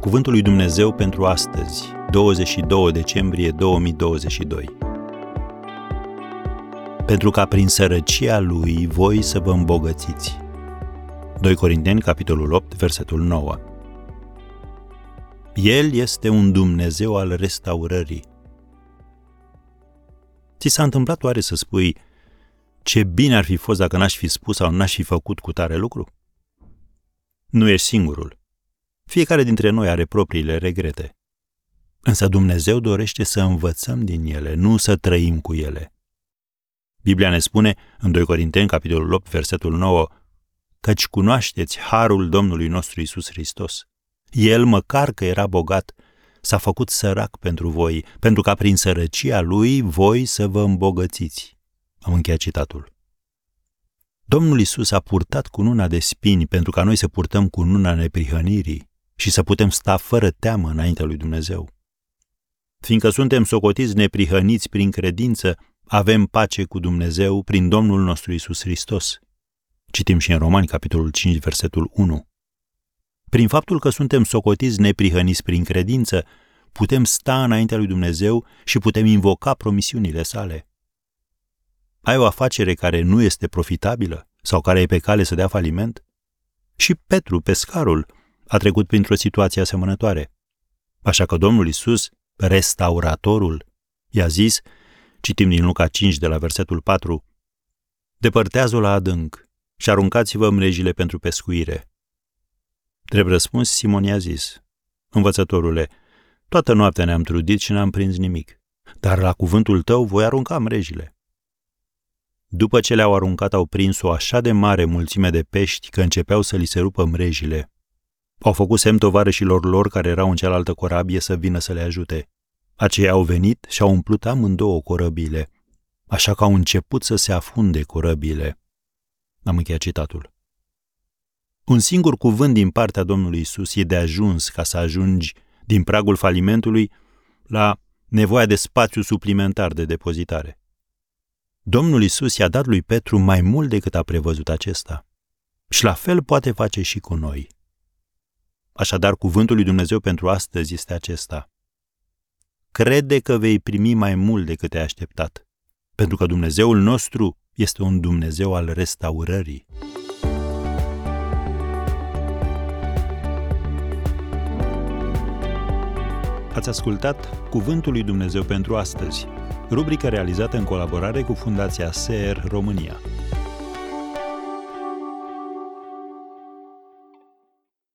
Cuvântul lui Dumnezeu pentru astăzi, 22 decembrie 2022. Pentru ca prin sărăcia lui voi să vă îmbogățiți. 2 Corinteni, capitolul 8, versetul 9. El este un Dumnezeu al restaurării. Ți s-a întâmplat oare să spui ce bine ar fi fost dacă n-aș fi spus sau n-aș fi făcut cu tare lucru? Nu ești singurul. Fiecare dintre noi are propriile regrete. Însă Dumnezeu dorește să învățăm din ele, nu să trăim cu ele. Biblia ne spune în 2 Corinteni, capitolul 8, versetul 9, căci cunoașteți harul Domnului nostru Isus Hristos. El, măcar că era bogat, s-a făcut sărac pentru voi, pentru ca prin sărăcia lui voi să vă îmbogățiți. Am încheiat citatul. Domnul Isus a purtat cununa de spini pentru ca noi să purtăm cununa neprihănirii și să putem sta fără teamă înaintea lui Dumnezeu. Fiindcă suntem socotiți neprihăniți prin credință, avem pace cu Dumnezeu prin Domnul nostru Isus Hristos. Citim și în Romani, capitolul 5, versetul 1. Prin faptul că suntem socotiți neprihăniți prin credință, putem sta înaintea lui Dumnezeu și putem invoca promisiunile sale. Ai o afacere care nu este profitabilă sau care e pe cale să dea faliment? Și Petru, pescarul, a trecut printr-o situație asemănătoare. Așa că Domnul Isus, restauratorul, i-a zis, citim din Luca 5 de la versetul 4, Depărtează-o la adânc și aruncați-vă mrejile pentru pescuire. Drept răspuns, Simon i-a zis, Învățătorule, toată noaptea ne-am trudit și n-am prins nimic, dar la cuvântul tău voi arunca mrejile. După ce le-au aruncat, au prins o așa de mare mulțime de pești că începeau să li se rupă mrejile. Au făcut semn tovarășilor lor care erau în cealaltă corabie să vină să le ajute. Aceia au venit și au umplut amândouă corăbile, așa că au început să se afunde corăbile. Am încheiat citatul. Un singur cuvânt din partea Domnului Isus e de ajuns ca să ajungi din pragul falimentului la nevoia de spațiu suplimentar de depozitare. Domnul Isus i-a dat lui Petru mai mult decât a prevăzut acesta. Și la fel poate face și cu noi. Așadar, cuvântul lui Dumnezeu pentru astăzi este acesta. Crede că vei primi mai mult decât te-ai așteptat, pentru că Dumnezeul nostru este un Dumnezeu al restaurării. Ați ascultat Cuvântul lui Dumnezeu pentru astăzi, rubrica realizată în colaborare cu Fundația SER România.